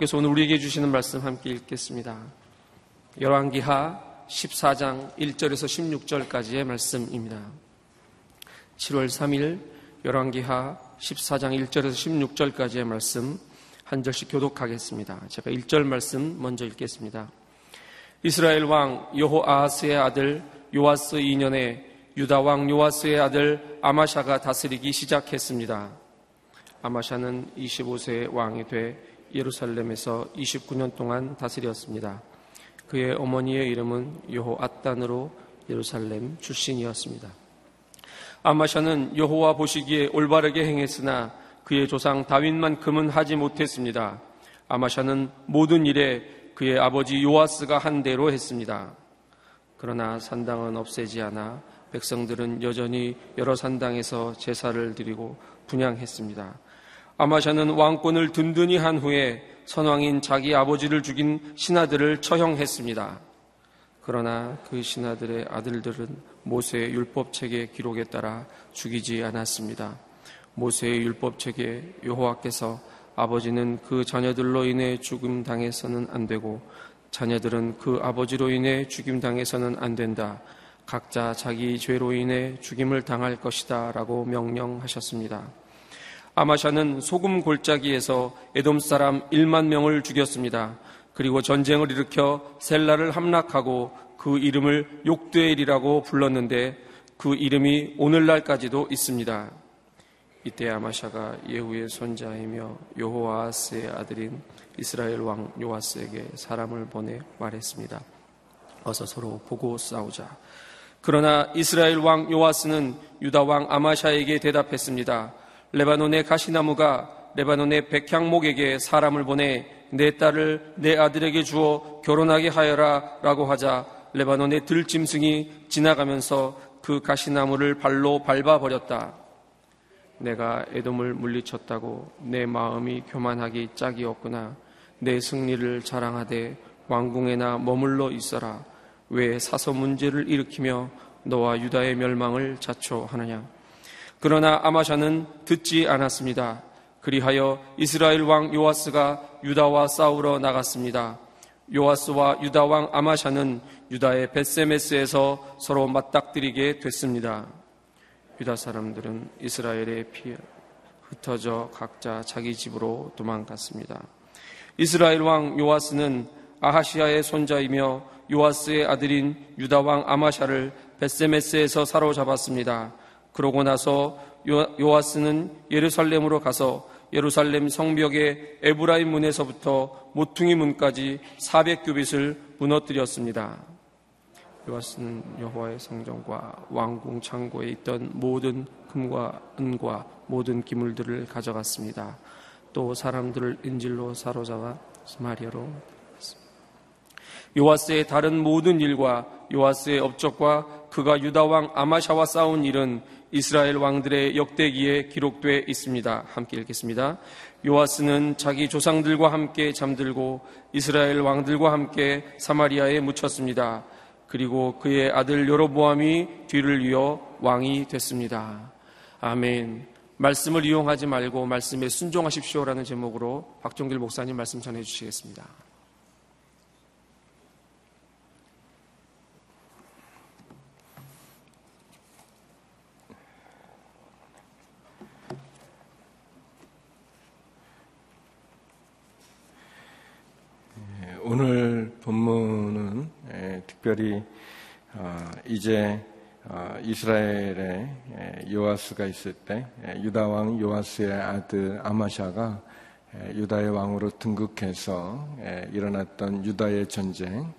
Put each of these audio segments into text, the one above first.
하나님께서 오늘 우리에게 주시는 말씀 함께 읽겠습니다. 열왕기하 14장 1절에서 16절까지의 말씀입니다. 7월 3일 열왕기하 14장 1절에서 16절까지의 말씀 한 절씩 교독하겠습니다. 제가 1절 말씀 먼저 읽겠습니다. 이스라엘 왕 여호아하스의 아들 요아스 2년에 유다 왕 요아스의 아들 아마샤가 다스리기 시작했습니다. 아마샤는 25세 왕이 돼 예루살렘에서 29년 동안 다스렸습니다. 그의 어머니의 이름은 여호앗단으로 예루살렘 출신이었습니다. 아마샤는 여호와 보시기에 올바르게 행했으나 그의 조상 다윗만큼은 하지 못했습니다. 아마샤는 모든 일에 그의 아버지 요아스가 한 대로 했습니다. 그러나 산당은 없애지 않아 백성들은 여전히 여러 산당에서 제사를 드리고 분양했습니다. 아마샤는 왕권을 든든히 한 후에 선왕인 자기 아버지를 죽인 신하들을 처형했습니다. 그러나 그 신하들의 아들들은 모세의 율법책의 기록에 따라 죽이지 않았습니다. 모세의 율법책에 여호와께서 아버지는 그 자녀들로 인해 죽임 당해서는 안 되고 자녀들은 그 아버지로 인해 죽임 당해서는 안 된다. 각자 자기 죄로 인해 죽임을 당할 것이다. 라고 명령하셨습니다. 아마샤는 소금 골짜기에서 에돔 사람 1만 명을 죽였습니다. 그리고 전쟁을 일으켜 셀라를 함락하고 그 이름을 욕드엘이라고 불렀는데 그 이름이 오늘날까지도 있습니다. 이때 아마샤가 예후의 손자이며 요호아스의 아들인 이스라엘 왕 요아스에게 사람을 보내 말했습니다. 어서 서로 보고 싸우자. 그러나 이스라엘 왕 요아스는 유다 왕 아마샤에게 대답했습니다. 레바논의 가시나무가 레바논의 백향목에게 사람을 보내 내 딸을 내 아들에게 주어 결혼하게 하여라 라고 하자 레바논의 들짐승이 지나가면서 그 가시나무를 발로 밟아버렸다. 내가 에돔을 물리쳤다고 내 마음이 교만하기 짝이 없구나. 내 승리를 자랑하되 왕궁에나 머물러 있어라. 왜 사서 문제를 일으키며 너와 유다의 멸망을 자초하느냐. 그러나 아마샤는 듣지 않았습니다. 그리하여 이스라엘 왕 요아스가 유다와 싸우러 나갔습니다. 요아스와 유다 왕 아마샤는 유다의 베세메스에서 서로 맞닥뜨리게 됐습니다. 유다 사람들은 이스라엘의 피해 흩어져 각자 자기 집으로 도망갔습니다. 이스라엘 왕 요아스는 아하시아의 손자이며 요아스의 아들인 유다 왕 아마샤를 베세메스에서 사로잡았습니다. 그러고 나서 요아스는 예루살렘으로 가서 예루살렘 성벽의 에브라임 문에서부터 모퉁이 문까지 400규빗을 무너뜨렸습니다. 요아스는 여호와의 성전과 왕궁 창고에 있던 모든 금과 은과 모든 기물들을 가져갔습니다. 또 사람들을 인질로 사로잡아 스마리아로 요아스의 다른 모든 일과 요아스의 업적과 그가 유다 왕 아마샤와 싸운 일은 이스라엘 왕들의 역대기에 기록되어 있습니다. 함께 읽겠습니다. 요아스는 자기 조상들과 함께 잠들고 이스라엘 왕들과 함께 사마리아에 묻혔습니다. 그리고 그의 아들 여로보암이 뒤를 이어 왕이 됐습니다. 아멘. 말씀을 이용하지 말고 말씀에 순종하십시오라는 제목으로 박종길 목사님 말씀 전해 주시겠습니다. 오늘 본문은 특별히 어, 이제 어, 이스라엘에 요아스가 있을 때 유다 왕 요아스의 아들 아마샤가 유다의 왕으로 등극해서 일어났던 유다의 전쟁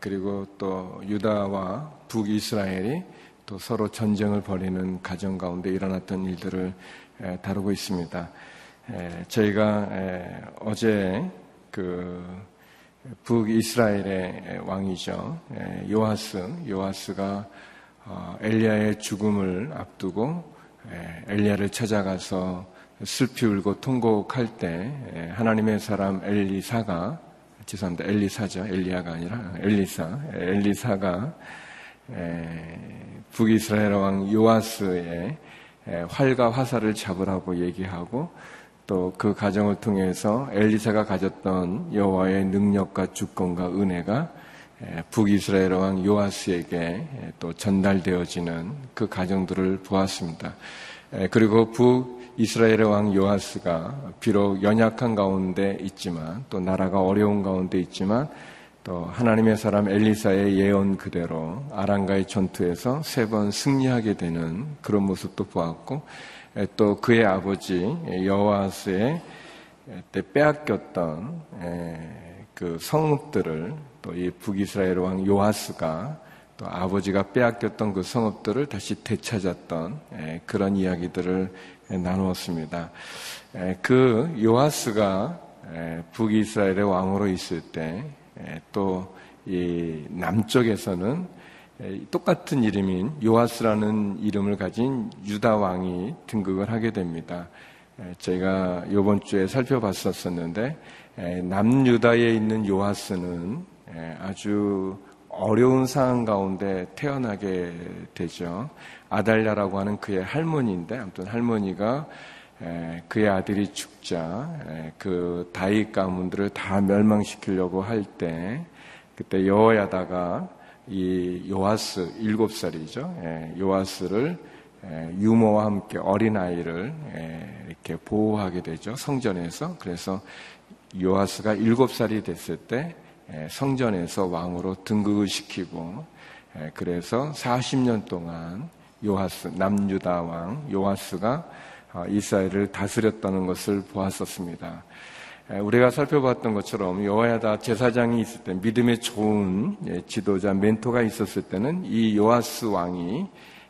그리고 또 유다와 북이스라엘이 또 서로 전쟁을 벌이는 가정 가운데 일어났던 일들을 다루고 있습니다. 저희가 어제 그 북이스라엘의 왕이죠. 예, 요하스, 요하스가 어, 엘리야의 죽음을 앞두고 예, 엘리야를 찾아가서 슬피 울고 통곡할 때 예, 하나님의 사람 엘리사가 죄송합니다. 엘리사죠. 엘리야가 아니라 엘리사. 엘리사가 북이스라엘 왕 요하스의 활과 화살을 잡으라고 얘기하고 또 그 가정을 통해서 엘리사가 가졌던 여호와의 능력과 주권과 은혜가 북이스라엘 왕 요아스에게 또 전달되어지는 그 가정들을 보았습니다. 그리고 북이스라엘 왕 요아스가 비록 연약한 가운데 있지만 또 나라가 어려운 가운데 있지만 또 하나님의 사람 엘리사의 예언 그대로 아랑가의 전투에서 세 번 승리하게 되는 그런 모습도 보았고 또 그의 아버지 여호와스의 때 빼앗겼던 그 성읍들을 또 이 북이스라엘 왕 요하스가 또 아버지가 빼앗겼던 그 성읍들을 다시 되찾았던 그런 이야기들을 나누었습니다. 그 요하스가 북이스라엘의 왕으로 있을 때 또 이 남쪽에서는 똑같은 이름인 요하스라는 이름을 가진 유다 왕이 등극을 하게 됩니다. 저희가 이번 주에 살펴봤었었는데 남유다에 있는 요하스는 아주 어려운 상황 가운데 태어나게 되죠. 아달랴라고 하는 그의 할머니인데 아무튼 할머니가 그의 아들이 죽자 그 다윗 가문들을 다 멸망시키려고 할 때 그때 여호야다가 이 요하스 일곱 살이죠. 요하스를 유모와 함께 어린 아이를 이렇게 보호하게 되죠. 성전에서 그래서 요하스가 일곱 살이 됐을 때 성전에서 왕으로 등극을 시키고 그래서 40년 동안 요하스 남유다 왕 요하스가 어, 이스라엘을 다스렸다는 것을 보았었습니다. 우리가 살펴봤던 것처럼 여호야다 제사장이 있을 때 믿음의 좋은 예, 지도자 멘토가 있었을 때는 이 요하스 왕이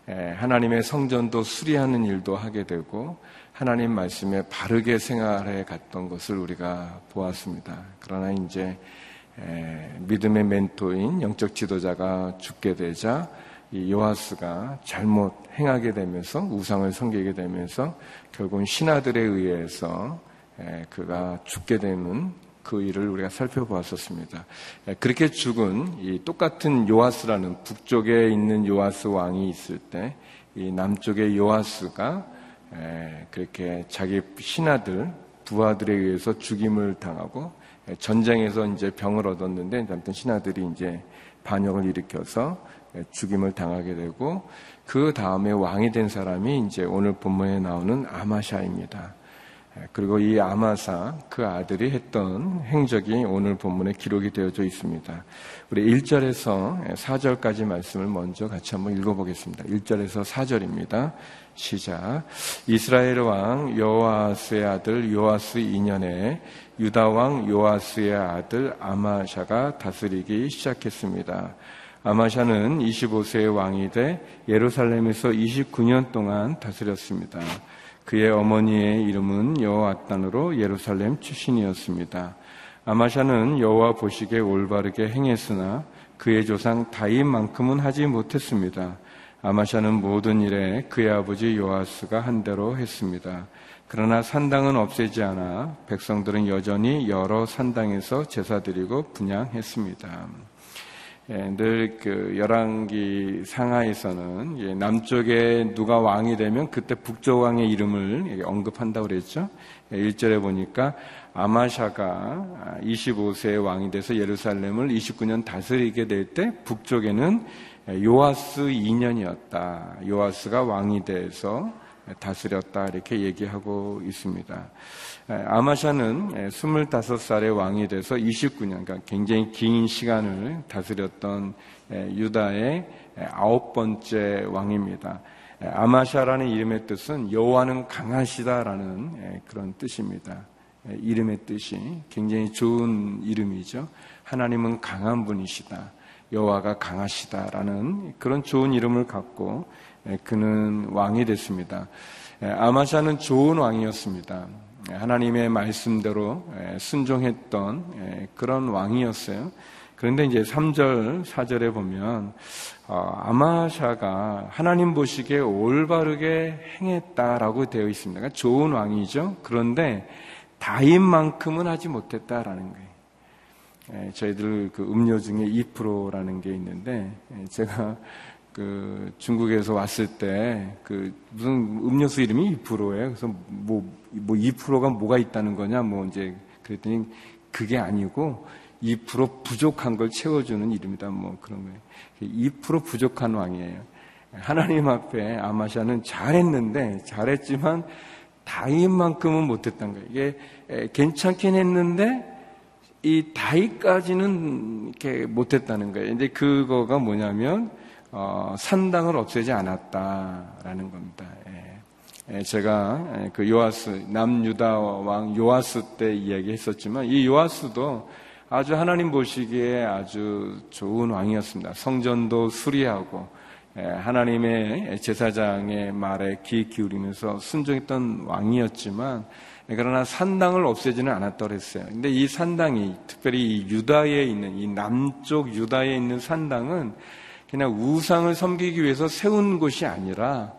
하나님의 성전도 수리하는 일도 하게 되고 하나님 말씀에 바르게 생활해 갔던 것을 우리가 보았습니다. 그러나 이제 믿음의 멘토인 영적 지도자가 죽게 되자 이 요하스가 잘못 행하게 되면서 우상을 섬기게 되면서 결국은 신하들에 의해서 그가 죽게 되는 그 일을 우리가 살펴보았었습니다. 그렇게 죽은 이 똑같은 요하스라는 북쪽에 있는 요하스 왕이 있을 때 이 남쪽의 요하스가 그렇게 자기 신하들 부하들에 의해서 죽임을 당하고 전쟁에서 이제 병을 얻었는데 아무튼 신하들이 이제 반역을 일으켜서 죽임을 당하게 되고 그 다음에 왕이 된 사람이 이제 오늘 본문에 나오는 아마샤입니다. 그리고 이 아마사 그 아들이 했던 행적이 오늘 본문에 기록이 되어져 있습니다. 우리 1절에서 4절까지 말씀을 먼저 같이 한번 읽어보겠습니다. 1절에서 4절입니다. 시작. 이스라엘 왕 요아스의 아들 요아스 2년에 유다 왕 요아스의 아들 아마샤가 다스리기 시작했습니다. 아마샤는 25세의 왕이 돼 예루살렘에서 29년 동안 다스렸습니다. 그의 어머니의 이름은 여호아단으로 예루살렘 출신이었습니다. 아마샤는 여호와 보시기에 올바르게 행했으나 그의 조상 다윗만큼은 하지 못했습니다. 아마샤는 모든 일에 그의 아버지 요아스가 한 대로 했습니다. 그러나 산당은 없애지 않아 백성들은 여전히 여러 산당에서 제사 드리고 분양했습니다. 예, 늘그 열왕기 상하에서는 예, 남쪽에 누가 왕이 되면 그때 북쪽 왕의 이름을 언급한다고 그랬죠. 예, 1절에 보니까 아마샤가 25세의 왕이 돼서 예루살렘을 29년 다스리게 될 때 북쪽에는 요아스 2년이었다. 요아스가 왕이 돼서 다스렸다 이렇게 얘기하고 있습니다. 아마샤는 25살의 왕이 돼서 29년, 그러니까 굉장히 긴 시간을 다스렸던 유다의 아홉 번째 왕입니다. 아마샤라는 이름의 뜻은 여호와는 강하시다라는 그런 뜻입니다. 이름의 뜻이 굉장히 좋은 이름이죠. 하나님은 강한 분이시다. 여호와가 강하시다라는 그런 좋은 이름을 갖고 그는 왕이 됐습니다. 아마샤는 좋은 왕이었습니다. 하나님의 말씀대로 순종했던 그런 왕이었어요. 그런데 이제 3절, 4절에 보면 어, 아마샤가 하나님 보시기에 올바르게 행했다라고 되어 있습니다. 그러니까 좋은 왕이죠. 그런데 다인만큼은 하지 못했다라는 거예요. 저희들 그 음료 중에 2%라는 게 있는데 제가 그 중국에서 왔을 때 그 무슨 음료수 이름이 2%예요. 그래서 뭐, 뭐 2%가 뭐가 있다는 거냐 뭐 이제 그랬더니 그게 아니고 2% 부족한 걸 채워주는 이름이다 뭐 그런 거예요. 2% 부족한 왕이에요. 하나님 앞에 아마샤는 잘했는데 잘했지만 다윗만큼은 못했던 거예요. 이게 괜찮긴 했는데 이 다윗까지는 이렇게 못했다는 거예요. 근데 그거가 뭐냐면 어, 산당을 없애지 않았다라는 겁니다. 예. 예, 제가 예, 그 요아스 남유다 왕 요아스 때 이야기했었지만 이 요아스도 아주 하나님 보시기에 아주 좋은 왕이었습니다. 성전도 수리하고 예, 하나님의 제사장의 말에 귀 기울이면서 순종했던 왕이었지만 그러나 산당을 없애지는 않았다고 했어요. 근데 이 산당이 특별히 이 유다에 있는 이 남쪽 유다에 있는 산당은 그냥 우상을 섬기기 위해서 세운 곳이 아니라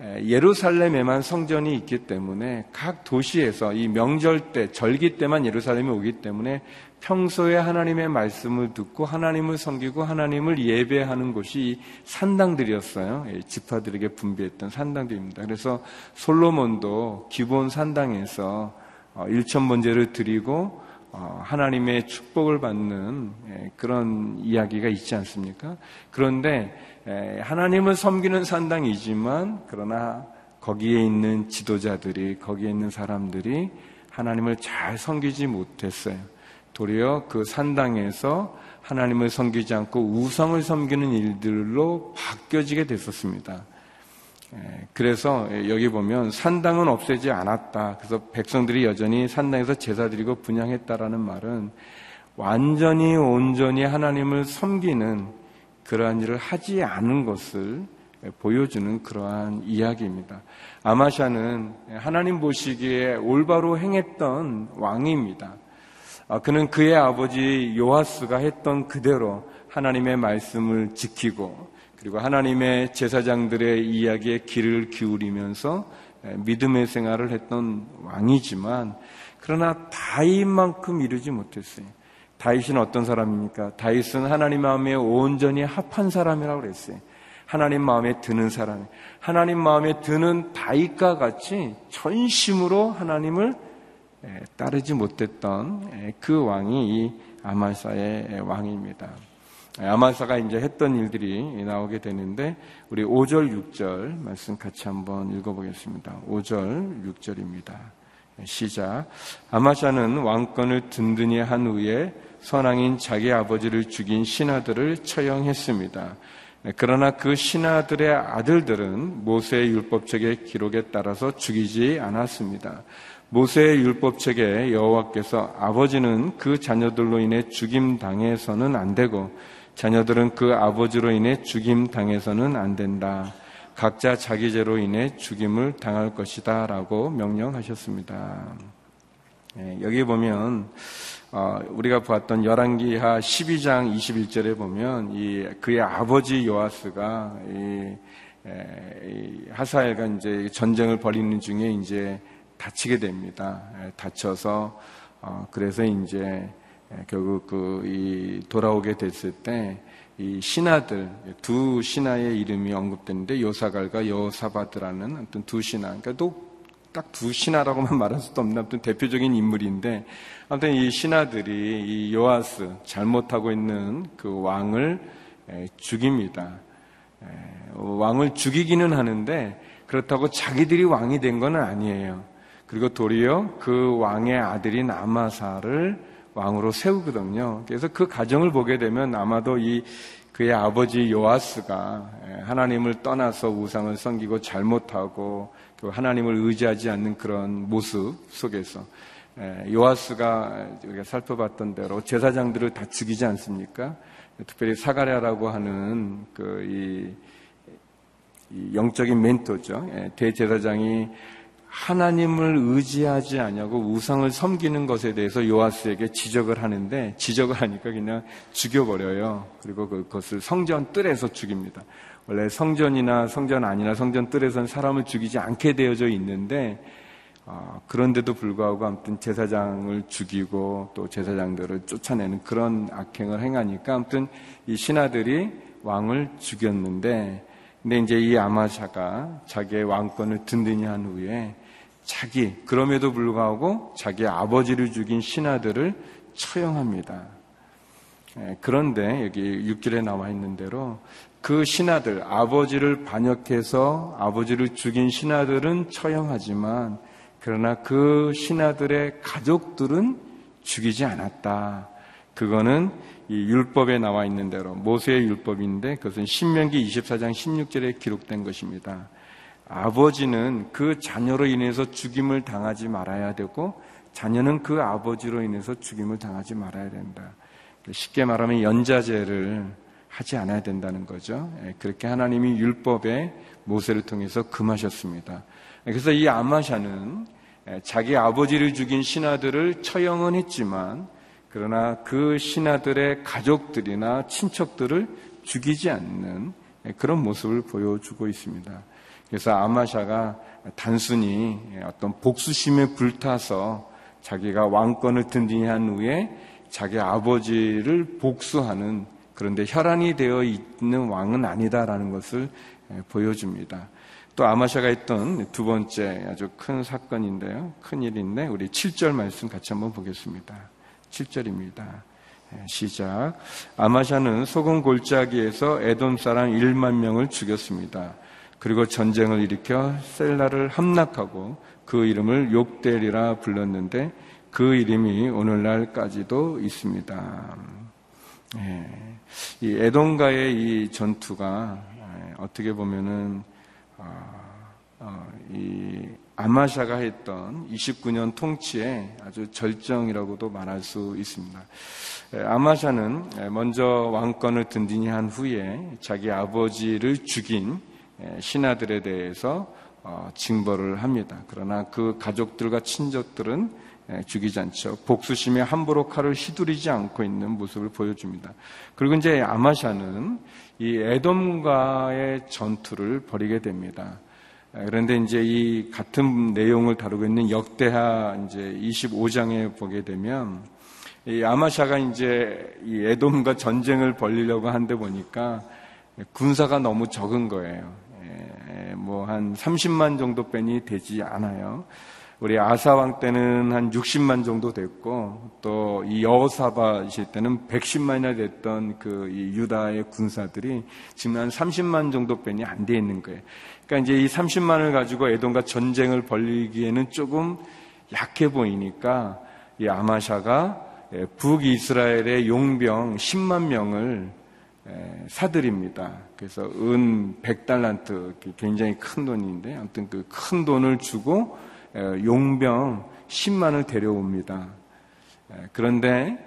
예루살렘에만 성전이 있기 때문에 각 도시에서 이 명절 때, 절기 때만 예루살렘에 오기 때문에 평소에 하나님의 말씀을 듣고 하나님을 섬기고 하나님을 예배하는 곳이 산당들이었어요. 지파들에게 분비했던 산당들입니다. 그래서 솔로몬도 기본 산당에서 어, 일천 번제를 드리고 어, 하나님의 축복을 받는 예, 그런 이야기가 있지 않습니까? 그런데 예, 하나님을 섬기는 산당이지만 그러나 거기에 있는 지도자들이 거기에 있는 사람들이 하나님을 잘 섬기지 못했어요. 도리어 그 산당에서 하나님을 섬기지 않고 우상을 섬기는 일들로 바뀌어지게 됐었습니다. 예, 그래서 여기 보면 산당은 없애지 않았다. 그래서 백성들이 여전히 산당에서 제사 드리고 분양했다라는 말은 완전히 온전히 하나님을 섬기는 그러한 일을 하지 않은 것을 보여주는 그러한 이야기입니다. 아마샤는 하나님 보시기에 올바로 행했던 왕입니다. 아, 그는 그의 아버지 요하스가 했던 그대로 하나님의 말씀을 지키고 그리고 하나님의 제사장들의 이야기에 귀를 기울이면서 믿음의 생활을 했던 왕이지만 그러나 다윗만큼 이루지 못했어요. 다윗은 어떤 사람입니까? 다윗은 하나님 마음에 온전히 합한 사람이라고 그랬어요. 하나님 마음에 드는 사람, 하나님 마음에 드는 다윗과 같이 전심으로 하나님을 따르지 못했던 그 왕이 이 아말사의 왕입니다. 아마사가 이제 했던 일들이 나오게 되는데 우리 5절 6절 말씀 같이 한번 읽어보겠습니다. 5절 6절입니다. 시작. 아마샤는 왕권을 든든히 한 후에 선왕인 자기 아버지를 죽인 신하들을 처형했습니다. 그러나 그 신하들의 아들들은 모세의 율법책의 기록에 따라서 죽이지 않았습니다. 모세의 율법책에 여호와께서 아버지는 그 자녀들로 인해 죽임 당해서는 안 되고 자녀들은 그 아버지로 인해 죽임 당해서는 안 된다. 각자 자기 죄로 인해 죽임을 당할 것이다. 라고 명령하셨습니다. 예, 여기 보면, 어, 우리가 보았던 열왕기하 12장 21절에 보면, 이, 그의 아버지 요아스가, 이, 이 하사엘과 이제 전쟁을 벌이는 중에 이제 다치게 됩니다. 예, 다쳐서, 어, 그래서 이제 예, 결국 그 돌아오게 됐을 때 이 신하들 두 신하의 이름이 언급되는데 요사갈과 여사바드라는 어떤 두 신하. 그러니까 또딱 두 신하라고만 말할 수도 없는 어떤 대표적인 인물인데 아무튼 이 신하들이 이 요아스 잘못하고 있는 그 왕을 예, 죽입니다. 예, 왕을 죽이기는 하는데 그렇다고 자기들이 왕이 된 건 아니에요. 그리고 도리어 그 왕의 아들인 아마사를 왕으로 세우거든요. 그래서 그 가정을 보게 되면 아마도 이 그의 아버지 요아스가 예, 하나님을 떠나서 우상을 섬기고 잘못하고 하나님을 의지하지 않는 그런 모습 속에서 예, 요아스가 우리가 살펴봤던 대로 제사장들을 다 죽이지 않습니까? 특별히 사가랴라고 하는 그이 영적인 멘토죠. 예, 대제사장이 하나님을 의지하지 않냐고 우상을 섬기는 것에 대해서 요아스에게 지적을 하는데 지적을 하니까 그냥 죽여버려요. 그리고 그것을 성전 뜰에서 죽입니다. 원래 성전이나 성전 아니나 성전 뜰에서는 사람을 죽이지 않게 되어져 있는데 어, 그런데도 불구하고 아무튼 제사장을 죽이고 또 제사장들을 쫓아내는 그런 악행을 행하니까 아무튼 이 신하들이 왕을 죽였는데 근데 이제 이 아마샤가 자기의 왕권을 든든히 한 후에 자기 그럼에도 불구하고 자기 아버지를 죽인 신하들을 처형합니다. 예, 그런데 여기 6절에 나와 있는 대로 그 신하들 아버지를 반역해서 아버지를 죽인 신하들은 처형하지만 그러나 그 신하들의 가족들은 죽이지 않았다. 그거는 이 율법에 나와 있는 대로 모세의 율법인데 그것은 신명기 24장 16절에 기록된 것입니다. 아버지는 그 자녀로 인해서 죽임을 당하지 말아야 되고 자녀는 그 아버지로 인해서 죽임을 당하지 말아야 된다. 쉽게 말하면 연자제를 하지 않아야 된다는 거죠. 예, 그렇게 하나님이 율법에 모세를 통해서 금하셨습니다. 그래서 이 아마샤는 예, 자기 아버지를 죽인 신하들을 처형은 했지만 그러나 그 신하들의 가족들이나 친척들을 죽이지 않는 예, 그런 모습을 보여주고 있습니다. 그래서 아마샤가 단순히 어떤 복수심에 불타서 자기가 왕권을 든든히 한 후에 자기 아버지를 복수하는 그런데 혈안이 되어 있는 왕은 아니다라는 것을 보여줍니다. 또 아마샤가 했던 두 번째 아주 큰 사건인데요. 큰 일인데 우리 7절 말씀 같이 한번 보겠습니다. 7절입니다. 시작. 아마샤는 소금 골짜기에서 에돔 사람 1만 명을 죽였습니다. 그리고 전쟁을 일으켜 셀라를 함락하고 그 이름을 욕델이라 불렀는데 그 이름이 오늘날까지도 있습니다. 예, 이 에돔과의 이 전투가 예, 어떻게 보면은 어, 어, 이 아마샤가 했던 29년 통치의 아주 절정이라고도 말할 수 있습니다. 예, 아마샤는 먼저 왕권을 든든히 한 후에 자기 아버지를 죽인 예, 신하들에 대해서 어, 징벌을 합니다. 그러나 그 가족들과 친족들은 예, 죽이지 않죠. 복수심에 함부로 칼을 휘두르지 않고 있는 모습을 보여줍니다. 그리고 이제 아마샤는 이 에돔과의 전투를 벌이게 됩니다. 예, 그런데 이제 이 같은 내용을 다루고 있는 역대하 이제 25장에 보게 되면 이 아마샤가 이제 이 에돔과 전쟁을 벌리려고 한데 보니까 군사가 너무 적은 거예요. 뭐 한 30만 정도 뺀이 되지 않아요. 우리 아사왕 때는 한 60만 정도 됐고 또 이 여호사바실 때는 110만이나 됐던 그 유다의 군사들이 지금 한 30만 정도 뺀이 안 돼 있는 거예요. 그러니까 이제 이 30만을 가지고 에돔과 전쟁을 벌리기에는 조금 약해 보이니까 이 아마샤가 북이스라엘의 용병 10만 명을 사들입니다. 그래서 은 100달란트 굉장히 큰 돈인데 아무튼 그 큰 돈을 주고 용병 10만을 데려옵니다. 그런데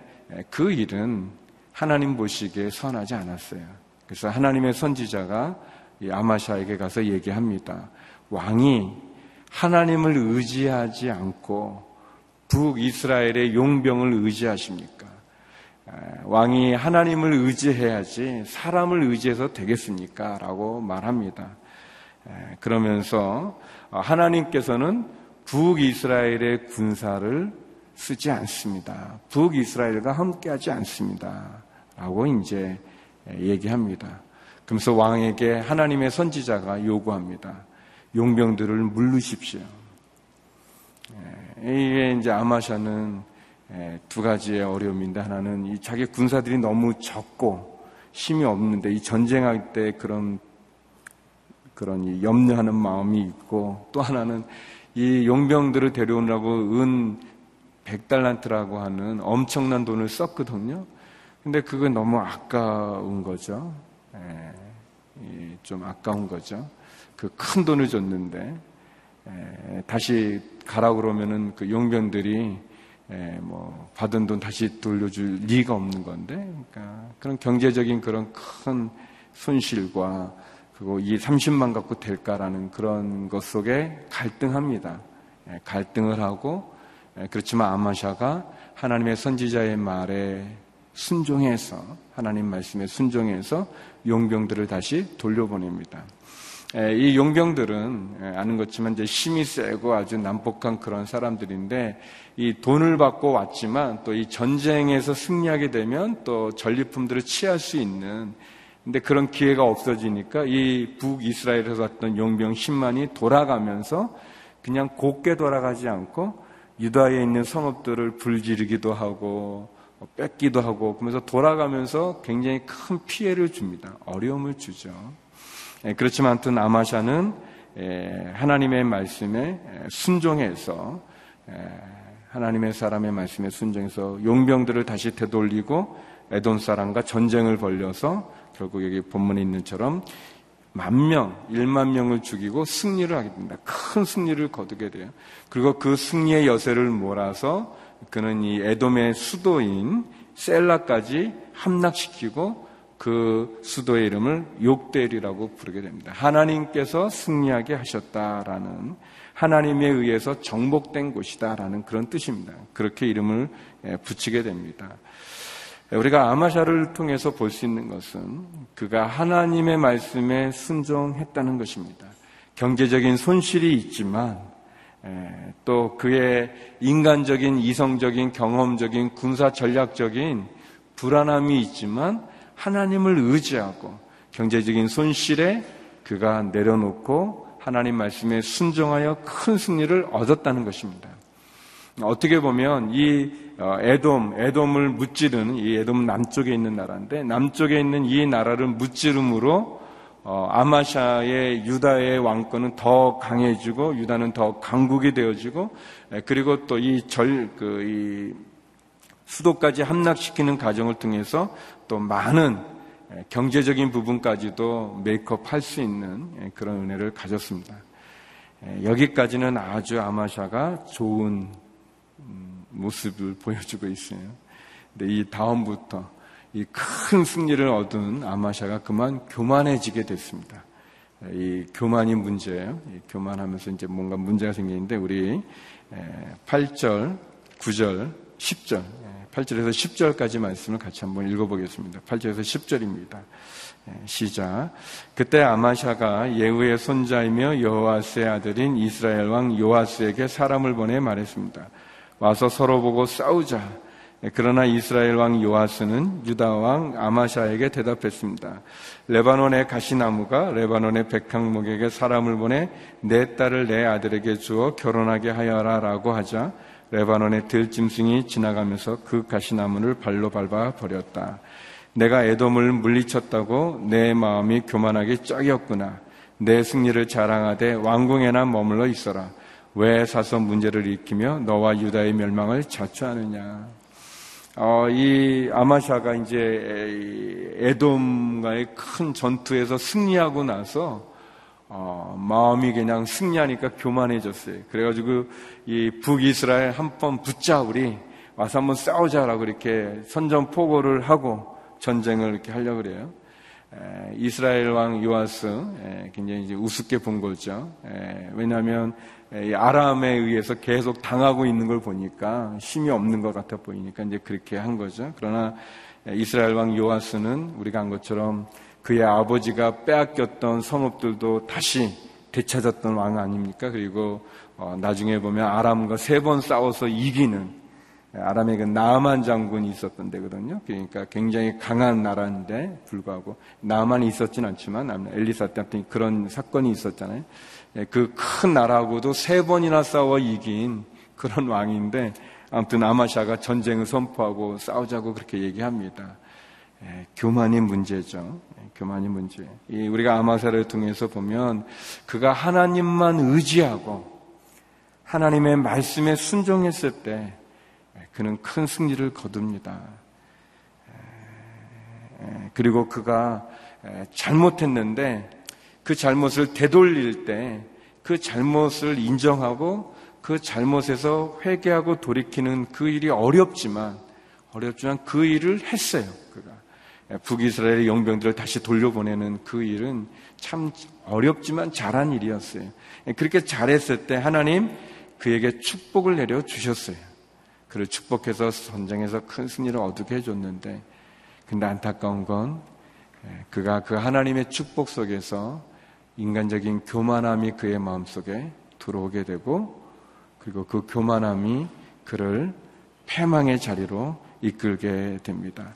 그 일은 하나님 보시기에 선하지 않았어요. 그래서 하나님의 선지자가 아마샤에게 가서 얘기합니다. 왕이 하나님을 의지하지 않고 북이스라엘의 용병을 의지하십니까? 왕이 하나님을 의지해야지 사람을 의지해서 되겠습니까? 라고 말합니다. 그러면서 어, 하나님께서는 북이스라엘의 군사를 쓰지 않습니다. 북이스라엘과 함께하지 않습니다. 라고 이제 얘기합니다. 그러면서 왕에게 하나님의 선지자가 요구합니다. 용병들을 물르십시오. 이게 이제 아마샤는 예, 두 가지의 어려움인데 하나는 이 자기 군사들이 너무 적고 힘이 없는데 이 전쟁할 때 그런 그런 염려하는 마음이 있고 또 하나는 이 용병들을 데려오느라고 은 100달란트라고 하는 엄청난 돈을 썼거든요. 근데 그건 너무 아까운 거죠. 예, 좀 아까운 거죠. 그 큰 돈을 줬는데 예, 다시 가라 그러면은 그 용병들이 예, 뭐 받은 돈 다시 돌려줄 리가 없는 건데, 그러니까 그런 경제적인 그런 큰 손실과 그리고 이 30만 갖고 될까라는 그런 것 속에 갈등합니다. 예, 갈등을 하고 예, 그렇지만 아마샤가 하나님의 선지자의 말에 순종해서 하나님 말씀에 순종해서 용병들을 다시 돌려보냅니다. 이 용병들은 아는 것지만 이제 힘이 세고 아주 난폭한 그런 사람들인데 이 돈을 받고 왔지만 또 이 전쟁에서 승리하게 되면 또 전리품들을 취할 수 있는 근데 그런 기회가 없어지니까 이 북이스라엘에서 왔던 용병 10만이 돌아가면서 그냥 곱게 돌아가지 않고 유다에 있는 성읍들을 불지르기도 하고 뺏기도 하고 그러면서 돌아가면서 굉장히 큰 피해를 줍니다. 어려움을 주죠. 예, 그렇지만 아무튼 아마샤는 예, 하나님의 말씀에 순종해서 예, 하나님의 사람의 말씀에 순종해서 용병들을 다시 되돌리고 에돈 사람과 전쟁을 벌려서 결국 여기 본문에 있는 처럼 만 명, 1만 명을 죽이고 승리를 하게 됩니다. 큰 승리를 거두게 돼요. 그리고 그 승리의 여세를 몰아서 그는 이 에돔의 수도인 셀라까지 함락시키고 그 수도의 이름을 욕대리라고 부르게 됩니다. 하나님께서 승리하게 하셨다라는 하나님에 의해서 정복된 곳이다라는 그런 뜻입니다. 그렇게 이름을 예, 붙이게 됩니다. 우리가 아마샤를 통해서 볼 수 있는 것은 그가 하나님의 말씀에 순종했다는 것입니다. 경제적인 손실이 있지만 또 그의 인간적인 이성적인 경험적인 군사 전략적인 불안함이 있지만 하나님을 의지하고 경제적인 손실에 그가 내려놓고 하나님 말씀에 순종하여 큰 승리를 얻었다는 것입니다. 어떻게 보면 이 어, 에돔, 에돔을 무찌르는 이 에돔 남쪽에 있는 나라인데 남쪽에 있는 이 나라를 무찌름으로 어, 아마샤의 유다의 왕권은 더 강해지고 유다는 더 강국이 되어지고 그리고 또 이 절, 그, 이 수도까지 함락시키는 과정을 통해서 또 많은 경제적인 부분까지도 메이크업 할 수 있는 그런 은혜를 가졌습니다. 여기까지는 아주 아마샤가 좋은 음, 모습을 보여주고 있어요. 근데 이 다음부터 이 큰 승리를 얻은 아마샤가 그만 교만해지게 됐습니다. 이 교만이 문제예요. 이 교만하면서 이제 뭔가 문제가 생기는데 우리 8절, 9절, 10절, 8절에서 10절까지 말씀을 같이 한번 읽어보겠습니다. 8절에서 10절입니다. 시작. 그때 아마샤가 예후의 손자이며 여호아스의 아들인 이스라엘 왕 요아스에게 사람을 보내 말했습니다. 와서 서로 보고 싸우자. 그러나 이스라엘 왕 요아스는 유다 왕 아마샤에게 대답했습니다. 레바논의 가시나무가 레바논의 백향목에게 사람을 보내 내 딸을 내 아들에게 주어 결혼하게 하여라라고 하자 레바논의 들짐승이 지나가면서 그 가시나무를 발로 밟아 버렸다. 내가 애돔을 물리쳤다고 내 마음이 교만하게 짝이었구나. 내 승리를 자랑하되 왕궁에나 머물러 있어라. 왜 사서 문제를 일으키며 너와 유다의 멸망을 자초하느냐. 어, 이 아마샤가 이제 에돔과의 큰 전투에서 승리하고 나서 어, 마음이 그냥 승리하니까 교만해졌어요. 그래가지고 이 북이스라엘 한 번 붙자우리 와서 한번 싸우자라고 이렇게 선전포고를 하고 전쟁을 이렇게 하려고 그래요. 에, 이스라엘 왕 요아스 에, 굉장히 이제 우습게 본 거죠. 에, 왜냐하면 아람에 의해서 계속 당하고 있는 걸 보니까 힘이 없는 것 같아 보이니까 이제 그렇게 한 거죠. 그러나 이스라엘 왕 요아스는 우리가 한 것처럼 그의 아버지가 빼앗겼던 성읍들도 다시 되찾았던 왕 아닙니까? 그리고 어, 나중에 보면 아람과 세 번 싸워서 이기는 아람에 그 나만 장군이 있었던 데거든요. 그러니까 굉장히 강한 나라인데 불구하고 나만 있었진 않지만 엘리사 때한테 그런 사건이 있었잖아요. 예, 그큰 나라하고도 세 번이나 싸워 이긴 그런 왕인데 아무튼 아마샤가 전쟁을 선포하고 싸우자고 그렇게 얘기합니다. 예, 교만이 문제죠. 예, 교만이 문제. 우리가 아마사를 통해서 보면 그가 하나님만 의지하고 하나님의 말씀에 순종했을 때 그는 큰 승리를 거둡니다. 그리고 그가 잘못했는데 그 잘못을 되돌릴 때 그 잘못을 인정하고 그 잘못에서 회개하고 돌이키는 그 일이 어렵지만 어렵지만 그 일을 했어요. 그가 북이스라엘의 용병들을 다시 돌려보내는 그 일은 참 어렵지만 잘한 일이었어요. 그렇게 잘했을 때 하나님 그에게 축복을 내려 주셨어요. 그를 축복해서 전쟁에서 큰 승리를 얻게 해줬는데 근데 안타까운 건 그가 그 하나님의 축복 속에서 인간적인 교만함이 그의 마음 속에 들어오게 되고 그리고 그 교만함이 그를 패망의 자리로 이끌게 됩니다.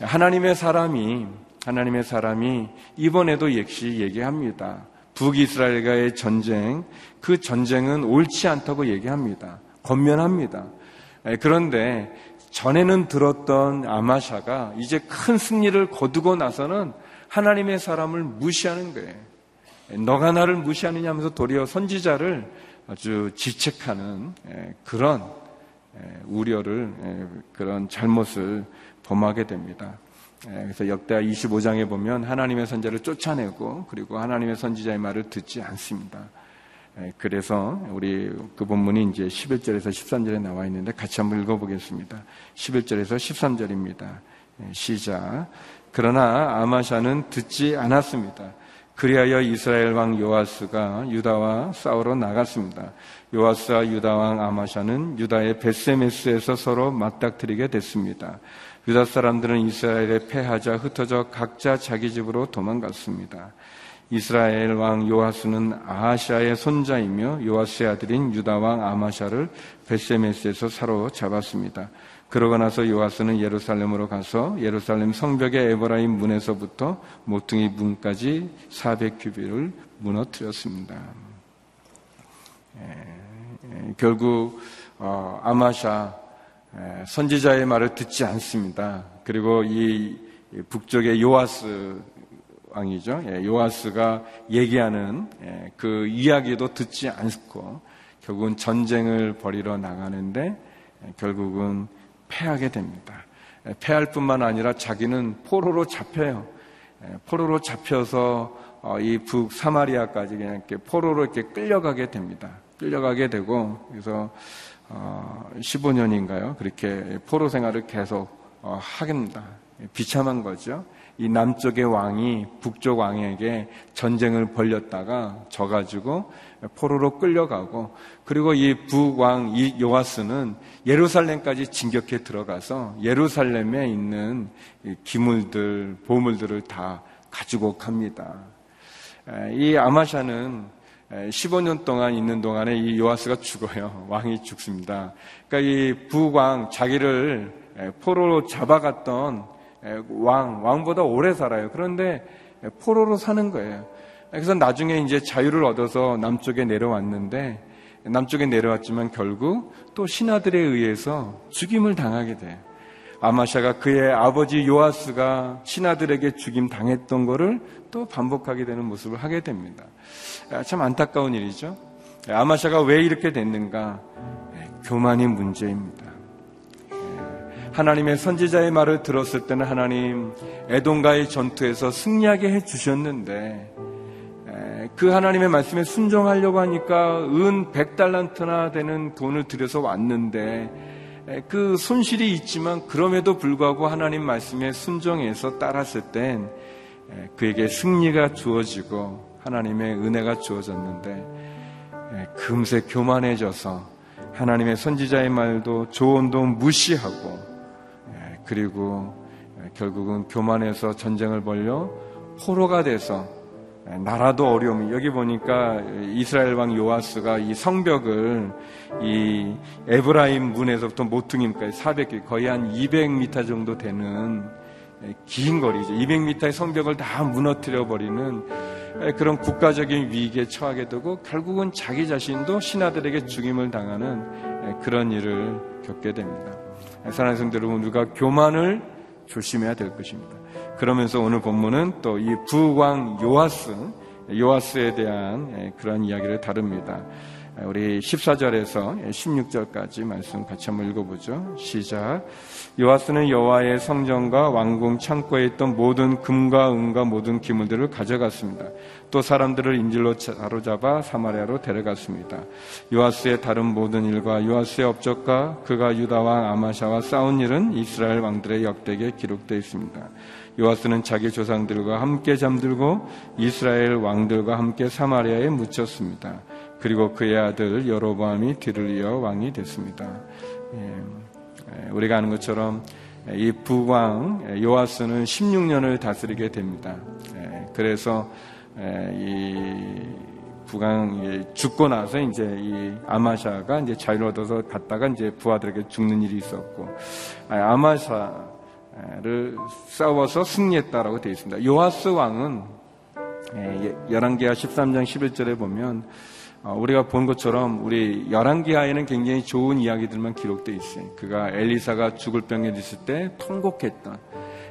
하나님의 사람이 하나님의 사람이 이번에도 역시 얘기합니다. 북이스라엘과의 전쟁, 그 전쟁은 옳지 않다고 얘기합니다. 권면합니다. 그런데 전에는 들었던 아마샤가 이제 큰 승리를 거두고 나서는 하나님의 사람을 무시하는 거예요. 너가 나를 무시하느냐 하면서 도리어 선지자를 아주 지책하는 그런 우려를 그런 잘못을 범하게 됩니다. 그래서 역대하 25장에 보면 하나님의 선자를 쫓아내고 그리고 하나님의 선지자의 말을 듣지 않습니다. 그래서 우리 그 본문이 이제 11절에서 13절에 나와 있는데 같이 한번 읽어보겠습니다. 11절에서 13절입니다. 시작. 그러나 아마샤는 듣지 않았습니다. 그리하여 이스라엘 왕 요아스가 유다와 싸우러 나갔습니다. 요아스와 유다 왕 아마샤는 유다의 베세메스에서 서로 맞닥뜨리게 됐습니다. 유다 사람들은 이스라엘에 패하자 흩어져 각자 자기 집으로 도망갔습니다. 이스라엘 왕 요아스는 아하샤의 손자이며 요아스의 아들인 유다 왕 아마샤를 베세메스에서 사로잡았습니다. 그러고 나서 요아스는 예루살렘으로 가서 예루살렘 성벽의 에버라임 문에서부터 모퉁이 문까지 400규비를 무너뜨렸습니다. 에, 에, 결국 어, 아마샤 선지자의 말을 듣지 않습니다. 그리고 이 북쪽의 요아스 왕이죠. 예, 요아스가 얘기하는 예, 그 이야기도 듣지 않고 결국은 전쟁을 벌이러 나가는데 예, 결국은 패하게 됩니다. 패할 뿐만 아니라 자기는 포로로 잡혀요. 포로로 잡혀서 어, 이 북 사마리아까지 그냥 이렇게 포로로 이렇게 끌려가게 됩니다. 끌려가게 되고 그래서 15년인가요? 어, 그렇게 포로 생활을 계속 어, 하겠다. 비참한 거죠. 이 남쪽의 왕이 북쪽 왕에게 전쟁을 벌렸다가 져가지고 포로로 끌려가고 그리고 이 북왕 이 요아스는 예루살렘까지 진격해 들어가서 예루살렘에 있는 기물들 보물들을 다 가지고 갑니다. 이 아마샤는 15년 동안 있는 동안에 이 요아스가 죽어요. 왕이 죽습니다. 그러니까 이 북왕 자기를 포로로 잡아갔던 왕, 왕보다 오래 살아요. 그런데 포로로 사는 거예요. 그래서 나중에 이제 자유를 얻어서 남쪽에 내려왔는데 남쪽에 내려왔지만 결국 또 신하들에 의해서 죽임을 당하게 돼요. 아마샤가 그의 아버지 요아스가 신하들에게 죽임 당했던 것을 또 반복하게 되는 모습을 하게 됩니다. 아, 참 안타까운 일이죠. 아마샤가 왜 이렇게 됐는가? 네, 교만이 문제입니다. 네, 하나님의 선지자의 말을 들었을 때는 하나님 에돔과의 전투에서 승리하게 해 주셨는데 네, 그 하나님의 말씀에 순종하려고 하니까 은 100달란트나 되는 돈을 들여서 왔는데 그 손실이 있지만 그럼에도 불구하고 하나님 말씀에 순종해서 따랐을 땐 그에게 승리가 주어지고 하나님의 은혜가 주어졌는데 예, 금세 교만해져서 하나님의 선지자의 말도 조언도 무시하고 예, 그리고 예, 결국은 교만해서 전쟁을 벌려 포로가 돼서 나라도 어려움이 여기 보니까 이스라엘 왕 요아스가 이 성벽을 이 에브라임 문에서부터 모퉁이까지 400개 거의 한 200m 정도 되는 긴 거리죠. 200m의 성벽을 다 무너뜨려 버리는 그런 국가적인 위기에 처하게 되고 결국은 자기 자신도 신하들에게 죽임을 당하는 그런 일을 겪게 됩니다. 사랑하는 성도 여러분, 우리가 교만을 조심해야 될 것입니다. 그러면서 오늘 본문은 또 이 부왕 요아스, 요아스에 대한 그런 이야기를 다룹니다. 우리 14절에서 16절까지 말씀 같이 한번 읽어보죠. 시작. 요아스는 여호와의 성전과 왕궁 창고에 있던 모든 금과 은과 모든 기물들을 가져갔습니다. 또 사람들을 인질로 사로잡아 사마리아로 데려갔습니다. 요아스의 다른 모든 일과 요아스의 업적과 그가 유다 왕 아마샤와 싸운 일은 이스라엘 왕들의 역대기에 기록되어 있습니다. 요아스는 자기 조상들과 함께 잠들고 이스라엘 왕들과 함께 사마리아에 묻혔습니다. 그리고 그의 아들 여로보암이 뒤를 이어 왕이 됐습니다. 예, 우리가 아는 것처럼 이 부왕 요아스는 16년을 다스리게 됩니다. 예, 그래서 이 부강 죽고 나서 이제 이 아마샤가 이제 자유를 얻어서 갔다가 이제 부하들에게 죽는 일이 있었고 아마샤 싸워서 승리했다라고 되어 있습니다. 요하스 왕은 예, 열왕기하 13장 11절에 보면 어, 우리가 본 것처럼 우리 열왕기하에는 굉장히 좋은 이야기들만 기록되어 있어요. 그가 엘리사가 죽을 병에 있을 때 통곡했던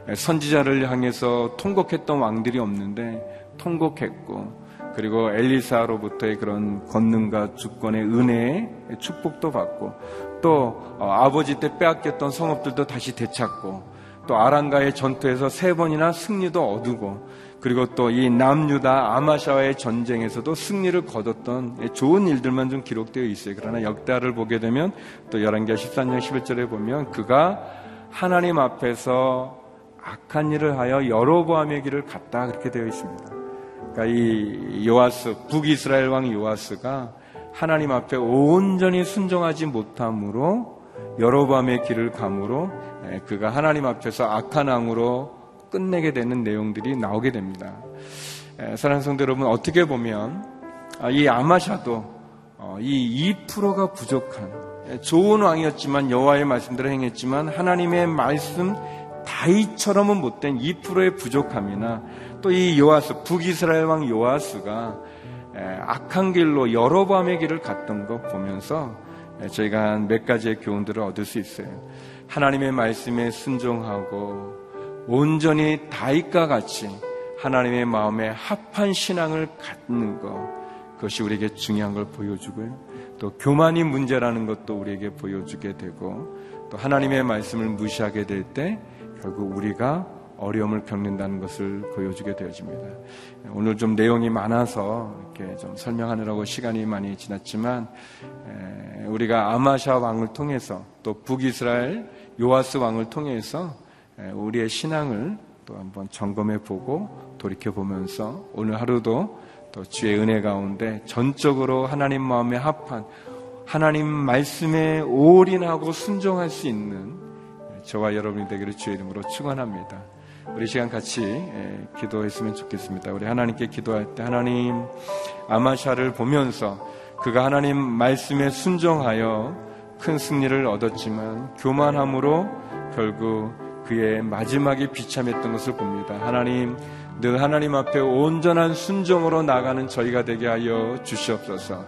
예, 선지자를 향해서 통곡했던 왕들이 없는데 통곡했고 그리고 엘리사로부터의 그런 권능과 주권의 은혜의 축복도 받고 또 어, 아버지 때 빼앗겼던 성읍들도 다시 되찾고 또 아랑가의 전투에서 세 번이나 승리도 얻고 그리고 또 이 남유다 아마샤와의 전쟁에서도 승리를 거뒀던 좋은 일들만 좀 기록되어 있어요. 그러나 역다를 보게 되면 또 11개 13장 11절에 보면 그가 하나님 앞에서 악한 일을 하여 여로보암의 길을 갔다 그렇게 되어 있습니다. 그러니까 이 요아스 북이스라엘 왕 요아스가 하나님 앞에 온전히 순종하지 못함으로 여로보암의 길을 감으로 그가 하나님 앞에서 악한 왕으로 끝내게 되는 내용들이 나오게 됩니다. 사랑하는 성도 여러분 어떻게 보면 아, 이 아마샤도 어, 이 2%가 부족한 좋은 왕이었지만 여호와의 말씀대로 행했지만 하나님의 말씀 다이처럼은 못된 2%의 부족함이나 또 이 요아스 북이스라엘 왕 요아스가 악한 길로 여러 밤의 길을 갔던 것 보면서 저희가 몇 가지의 교훈들을 얻을 수 있어요. 하나님의 말씀에 순종하고 온전히 다윗과 같이 하나님의 마음에 합한 신앙을 갖는 것 그것이 우리에게 중요한 걸 보여주고요. 또 교만이 문제라는 것도 우리에게 보여주게 되고 또 하나님의 말씀을 무시하게 될 때 결국 우리가 어려움을 겪는다는 것을 보여주게 되어집니다. 오늘 좀 내용이 많아서 이렇게 좀 설명하느라고 시간이 많이 지났지만 우리가 아마샤 왕을 통해서 또 북이스라엘 요아스 왕을 통해서 우리의 신앙을 또 한번 점검해 보고 돌이켜 보면서 오늘 하루도 또 주의 은혜 가운데 전적으로 하나님 마음에 합한 하나님 말씀에 올인하고 순종할 수 있는 저와 여러분이 되기를 주의 이름으로 축원합니다. 우리 시간 같이 기도했으면 좋겠습니다. 우리 하나님께 기도할 때 하나님 아마샤를 보면서 그가 하나님 말씀에 순종하여 큰 승리를 얻었지만 교만함으로 결국 그의 마지막에 비참했던 것을 봅니다. 하나님, 늘 하나님 앞에 온전한 순종으로 나가는 저희가 되게 하여 주시옵소서.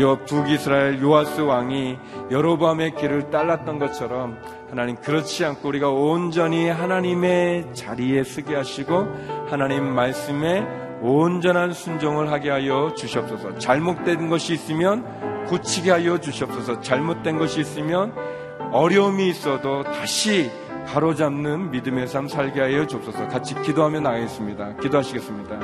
요 북이스라엘 요아스 왕이 여로밤의 길을 따랐던 것처럼 하나님 그렇지 않고 우리가 온전히 하나님의 자리에 서게 하시고 하나님 말씀에 온전한 순종을 하게 하여 주시옵소서. 잘못된 것이 있으면 고치게 하여 주시옵소서. 잘못된 것이 있으면 어려움이 있어도 다시 바로잡는 믿음의 삶 살게 하여 주옵소서. 같이 기도하며 나가겠습니다. 기도하시겠습니다.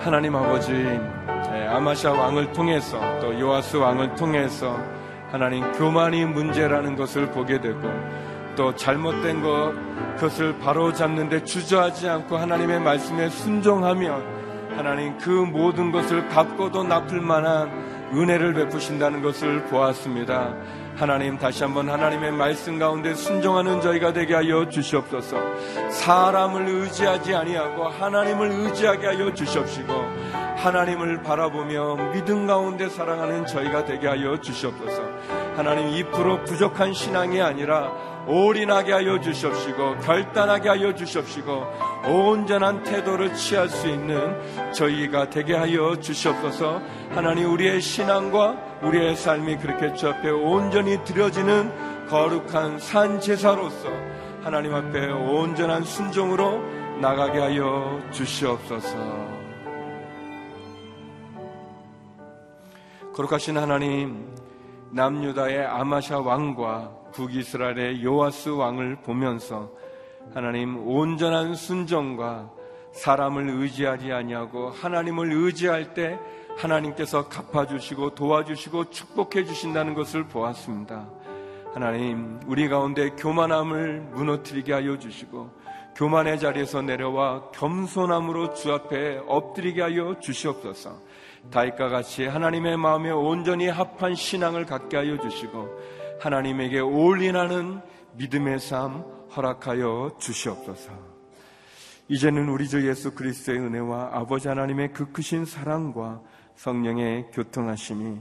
하나님 아버지, 예, 아마샤 왕을 통해서 또 요아스 왕을 통해서 하나님 교만이 문제라는 것을 보게 되고 또 잘못된 것 그것을 바로 잡는데 주저하지 않고 하나님의 말씀에 순종하며 하나님 그 모든 것을 갚고도 납을 만한 은혜를 베푸신다는 것을 보았습니다. 하나님 다시 한번 하나님의 말씀 가운데 순종하는 저희가 되게 하여 주시옵소서. 사람을 의지하지 아니하고 하나님을 의지하게 하여 주시옵시고 하나님을 바라보며 믿음 가운데 사랑하는 저희가 되게 하여 주시옵소서. 하나님 2% 부족한 신앙이 아니라 올인하게 하여 주시옵시고 결단하게 하여 주시옵시고 온전한 태도를 취할 수 있는 저희가 되게 하여 주시옵소서. 하나님 우리의 신앙과 우리의 삶이 그렇게 주 앞에 온전히 드려지는 거룩한 산 제사로서 하나님 앞에 온전한 순종으로 나가게 하여 주시옵소서. 거룩하신 하나님 남유다의 아마샤 왕과 북이스라엘의 요아스 왕을 보면서 하나님 온전한 순종과 사람을 의지하지 아니하고 하나님을 의지할 때 하나님께서 갚아주시고 도와주시고 축복해 주신다는 것을 보았습니다. 하나님, 우리 가운데 교만함을 무너뜨리게 하여 주시고, 교만의 자리에서 내려와 겸손함으로 주 앞에 엎드리게 하여 주시옵소서. 다윗과 같이 하나님의 마음에 온전히 합한 신앙을 갖게 하여 주시고, 하나님에게 올인하는 믿음의 삶 허락하여 주시옵소서. 이제는 우리 주 예수 그리스도의 은혜와 아버지 하나님의 그 크신 사랑과 성령의 교통하심이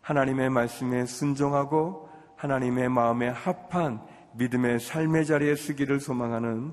하나님의 말씀에 순종하고 하나님의 마음에 합한 믿음의 삶의 자리에 쓰기를 소망하는